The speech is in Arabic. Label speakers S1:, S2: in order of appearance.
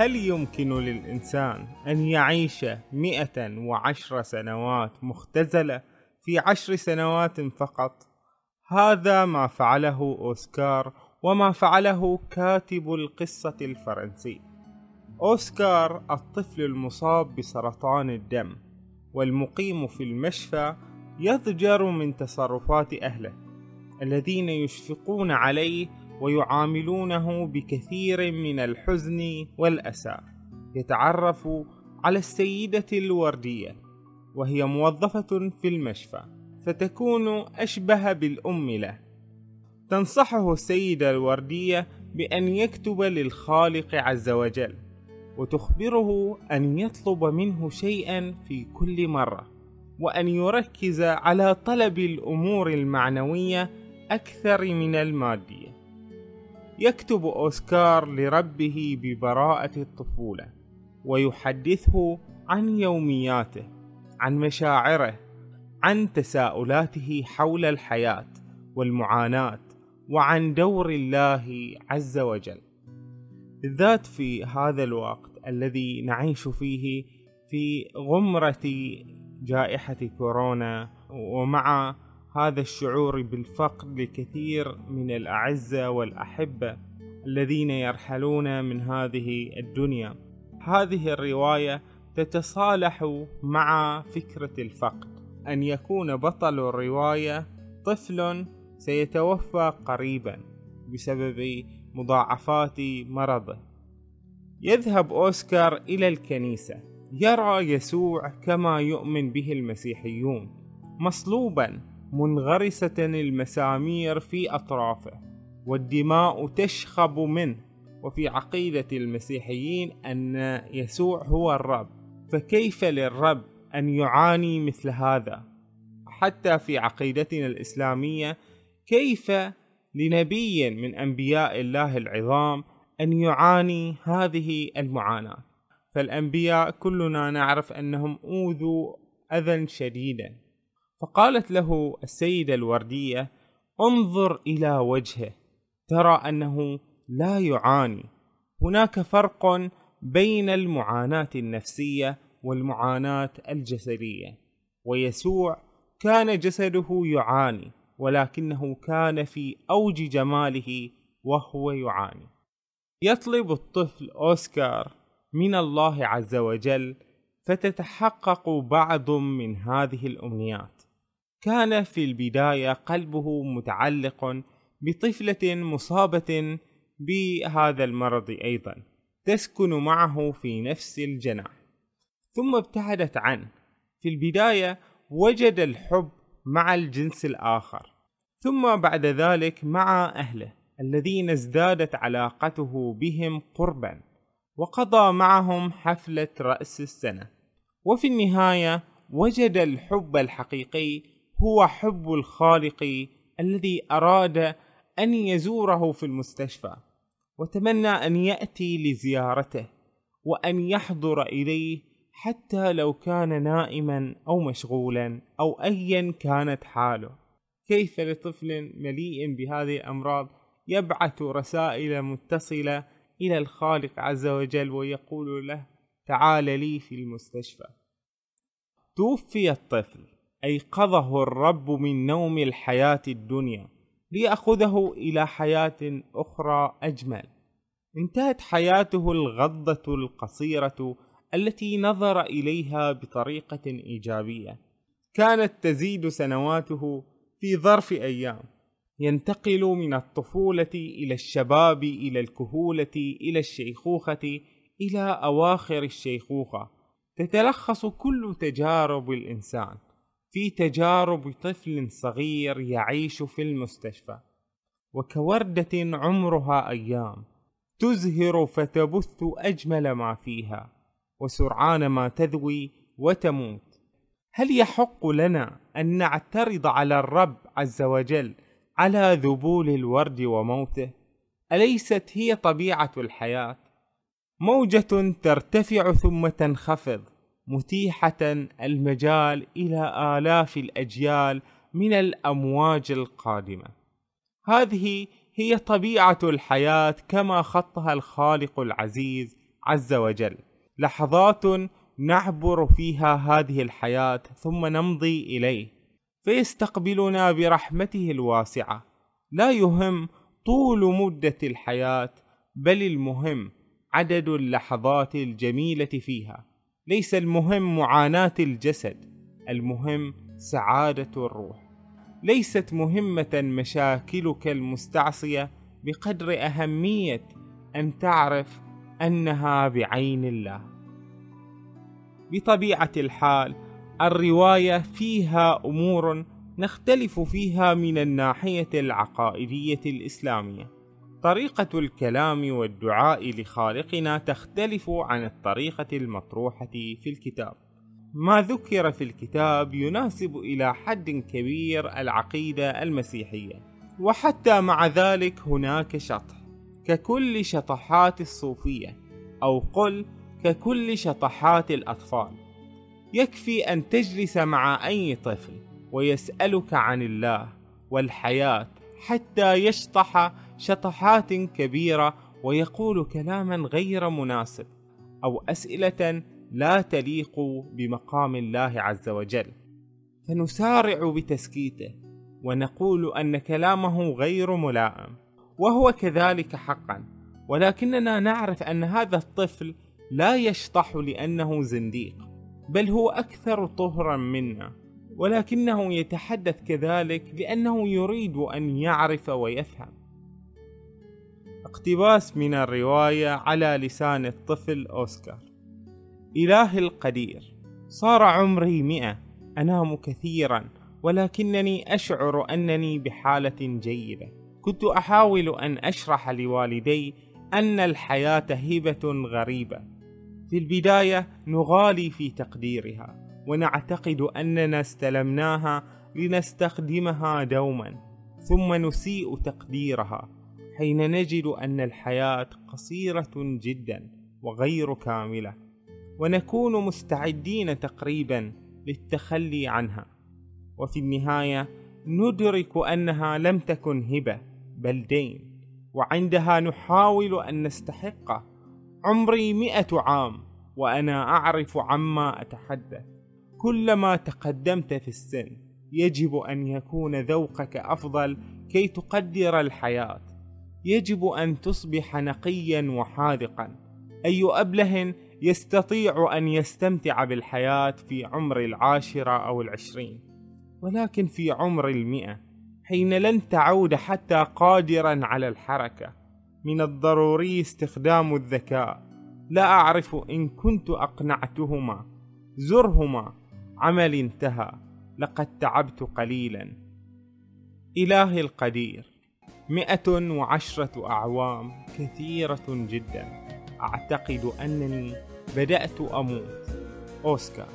S1: هل يمكن للإنسان أن يعيش مئة وعشر سنوات مختزلة في عشر سنوات فقط؟ هذا ما فعله أوسكار وما فعله كاتب القصة الفرنسي أوسكار الطفل المصاب بسرطان الدم والمقيم في المشفى يضجر من تصرفات أهله الذين يشفقون عليه ويعاملونه بكثير من الحزن والأسى. يتعرف على السيدة الوردية وهي موظفة في المشفى فتكون أشبه بالأم له. تنصحه السيدة الوردية بأن يكتب للخالق عز وجل وتخبره أن يطلب منه شيئا في كل مرة وأن يركز على طلب الأمور المعنوية أكثر من المادية. يكتب أوسكار لربه ببراءة الطفولة ويحدثه عن يومياته عن مشاعره عن تساؤلاته حول الحياة والمعاناة وعن دور الله عز وجل. بالذات في هذا الوقت الذي نعيش فيه في غمرة جائحة كورونا ومع هذا الشعور بالفقد لكثير من الأعزة والأحبة الذين يرحلون من هذه الدنيا. هذه الرواية تتصالح مع فكرة الفقد. أن يكون بطل الرواية طفل سيتوفى قريبا بسبب مضاعفات مرضه. يذهب أوسكار إلى الكنيسة. يرى يسوع كما يؤمن به المسيحيون. مصلوبا منغرسة المسامير في أطرافه والدماء تشخب منه وفي عقيدة المسيحيين أن يسوع هو الرب. فكيف للرب أن يعاني مثل هذا؟ حتى في عقيدتنا الإسلامية كيف لنبي من أنبياء الله العظام أن يعاني هذه المعاناة؟ فالأنبياء كلنا نعرف أنهم أوذوا أذى شديدا. فقالت له السيدة الوردية انظر إلى وجهه ترى أنه لا يعاني. هناك فرق بين المعاناة النفسية والمعاناة الجسدية. ويسوع كان جسده يعاني ولكنه كان في أوج جماله وهو يعاني. يطلب الطفل أوسكار من الله عز وجل فتتحقق بعض من هذه الأمنيات. كان في البداية قلبه متعلق بطفلة مصابة بهذا المرض أيضا تسكن معه في نفس الجناح ثم ابتعدت عنه. في البداية وجد الحب مع الجنس الآخر. ثم بعد ذلك مع أهله الذين ازدادت علاقته بهم قربا. وقضى معهم حفلة رأس السنة. وفي النهاية وجد الحب الحقيقي هو حب الخالق الذي أراد أن يزوره في المستشفى وتمنى أن يأتي لزيارته وأن يحضر إليه حتى لو كان نائما أو مشغولا أو أيا كانت حاله. كيف لطفل مليء بهذه الأمراض يبعث رسائل متصلة إلى الخالق عز وجل ويقول له تعال لي في المستشفى؟ توفي الطفل. أيقظه الرب من نوم الحياة الدنيا ليأخذه إلى حياة أخرى أجمل. انتهت حياته الغضة القصيرة التي نظر إليها بطريقة إيجابية. كانت تزيد سنواته في ظرف أيام. ينتقل من الطفولة إلى الشباب إلى الكهولة إلى الشيخوخة إلى أواخر الشيخوخة. تتلخص كل تجارب الإنسان. في تجارب طفل صغير يعيش في المستشفى وكوردة عمرها أيام تزهر فتبث أجمل ما فيها وسرعان ما تذوي وتموت. هل يحق لنا أن نعترض على الرب عز وجل على ذبول الورد وموته؟ أليست هي طبيعة الحياة؟ موجة ترتفع ثم تنخفض. متيحة المجال إلى آلاف الأجيال من الأمواج القادمة. هذه هي طبيعة الحياة كما خطها الخالق العزيز عز وجل. لحظات نعبر فيها هذه الحياة ثم نمضي إليه. فيستقبلنا برحمته الواسعة. لا يهم طول مدة الحياة بل المهم عدد اللحظات الجميلة فيها. ليس المهم معاناة الجسد المهم سعادة الروح. ليست مهمة مشاكلك المستعصية بقدر أهمية أن تعرف أنها بعين الله. بطبيعة الحال الرواية فيها أمور نختلف فيها من الناحية العقائدية الإسلامية. طريقة الكلام والدعاء لخالقنا تختلف عن الطريقة المطروحة في الكتاب. ما ذكر في الكتاب يناسب إلى حد كبير العقيدة المسيحية وحتى مع ذلك هناك شطح. ككل شطحات الصوفية أو قل ككل شطحات الأطفال. يكفي أن تجلس مع أي طفل ويسألك عن الله والحياة حتى يشطح شطحات كبيرة ويقول كلاما غير مناسب أو أسئلة لا تليق بمقام الله عز وجل. فنسارع بتسكيته ونقول أن كلامه غير ملائم وهو كذلك حقا ولكننا نعرف أن هذا الطفل لا يشطح لأنه زنديق بل هو أكثر طهرا منا ولكنه يتحدث كذلك لأنه يريد أن يعرف ويفهم. اقتباس من الرواية على لسان الطفل أوسكار. إله القدير. صار عمري مئة. أنام كثيرا. ولكنني أشعر أنني بحالة جيدة. كنت أحاول أن أشرح لوالدي أن الحياة هبة غريبة. في البداية نغالي في تقديرها ونعتقد أننا استلمناها لنستخدمها دوما ثم نسيء تقديرها. حين نجد أن الحياة قصيرة جدا وغير كاملة ونكون مستعدين تقريبا للتخلي عنها. وفي النهاية ندرك أنها لم تكن هبة بل دين. وعندها نحاول أن نستحقه عمري مئة عام وأنا أعرف عما أتحدث. كلما تقدمت في السن يجب أن يكون ذوقك أفضل كي تقدر الحياة. يجب أن تصبح نقيا وحاذقا. أي أبله يستطيع أن يستمتع بالحياة في عمر العاشرة أو العشرين. ولكن في عمر المئة حين لن تعود حتى قادرا على الحركة. من الضروري استخدام الذكاء. لا أعرف إن كنت أقنعتهما. زرهما. عمل انتهى. لقد تعبت قليلا. إلهي القدير. مئة وعشرة أعوام كثيرة جدا. أعتقد أنني بدأت أموت. أوسكار.